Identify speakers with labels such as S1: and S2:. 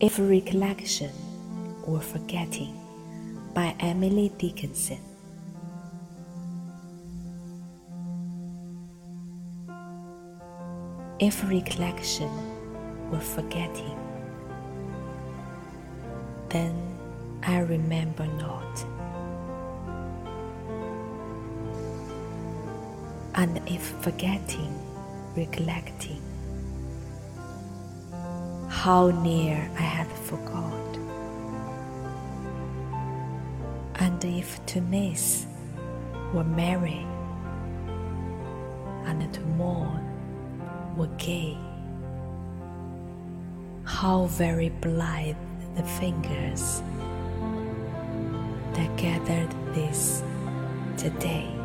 S1: If recollection were forgetting by Emily Dickinson. If recollection were forgetting, then I remember not. And if forgetting, recollecting, how near I had forgot. And if to miss were merry, and to mourn were gay, how very blithe the fingers that gathered this today.